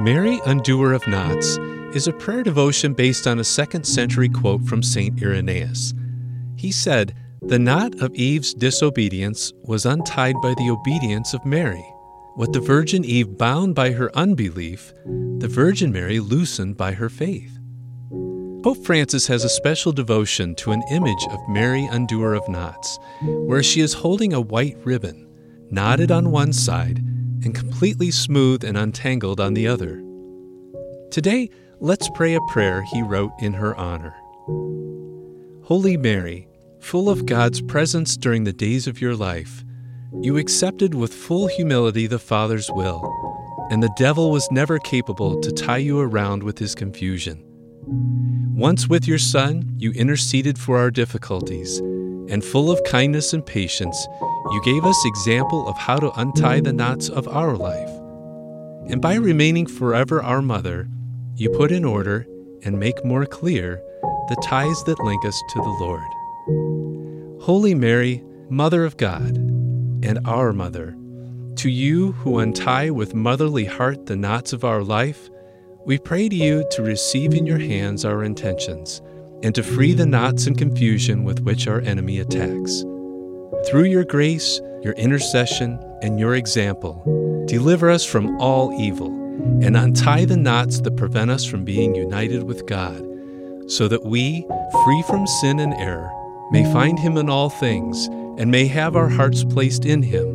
Mary, Undoer of Knots, is a prayer devotion based on a second century quote from St. Irenaeus. He said, The knot of Eve's disobedience was untied by the obedience of Mary. What the Virgin Eve bound by her unbelief, the Virgin Mary loosened by her faith. Pope Francis has a special devotion to an image of Mary, Undoer of Knots, where she is holding a white ribbon, knotted on one side and completely smooth and untangled on the other. Today, let's pray a prayer he wrote in her honor. Holy Mary, full of God's presence during the days of your life, you accepted with full humility the Father's will, and the devil was never capable to tie you around with his confusion. Once with your Son, you interceded for our difficulties, and full of kindness and patience, you gave us example of how to untie the knots of our life. And by remaining forever our mother, you put in order and make more clear the ties that link us to the Lord. Holy Mary, Mother of God, and our Mother, to you who untie with motherly heart the knots of our life, we pray to you to receive in your hands our intentions and to free the knots and confusion with which our enemy attacks. Through your grace, your intercession, and your example, deliver us from all evil and untie the knots that prevent us from being united with God, so that we, free from sin and error, may find Him in all things and may have our hearts placed in Him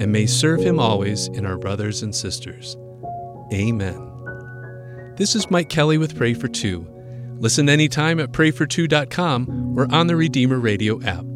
and may serve Him always in our brothers and sisters. Amen. This is Mike Kelly with Pray for Two. Listen anytime at prayfor2.com or on the Redeemer Radio app.